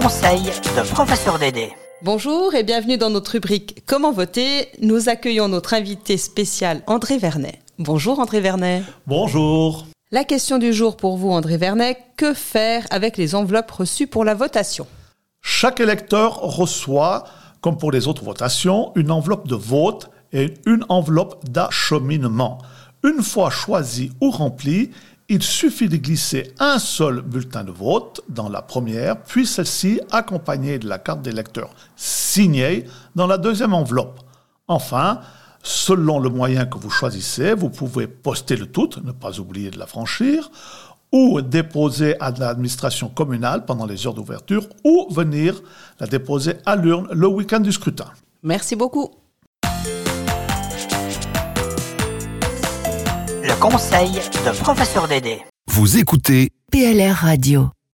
conseil de professeur Dédé. Bonjour et bienvenue dans notre rubrique Comment voter. Nous accueillons notre invité spécial André Vernet. Bonjour André Vernet. Bonjour. La question du jour pour vous André Vernet, que faire avec les enveloppes reçues pour la votation? Chaque électeur reçoit, comme pour les autres votations, une enveloppe de vote et une enveloppe d'acheminement. Une fois choisie ou remplie, il suffit de glisser un seul bulletin de vote dans la première, puis celle-ci accompagnée de la carte d'électeur signée dans la deuxième enveloppe. Enfin, selon le moyen que vous choisissez, vous pouvez poster le tout, ne pas oublier de la franchir, ou déposer à l'administration communale pendant les heures d'ouverture, ou venir la déposer à l'urne le week-end du scrutin. Merci beaucoup. Le conseil de professeur Dédé. Vous écoutez PLR Radio.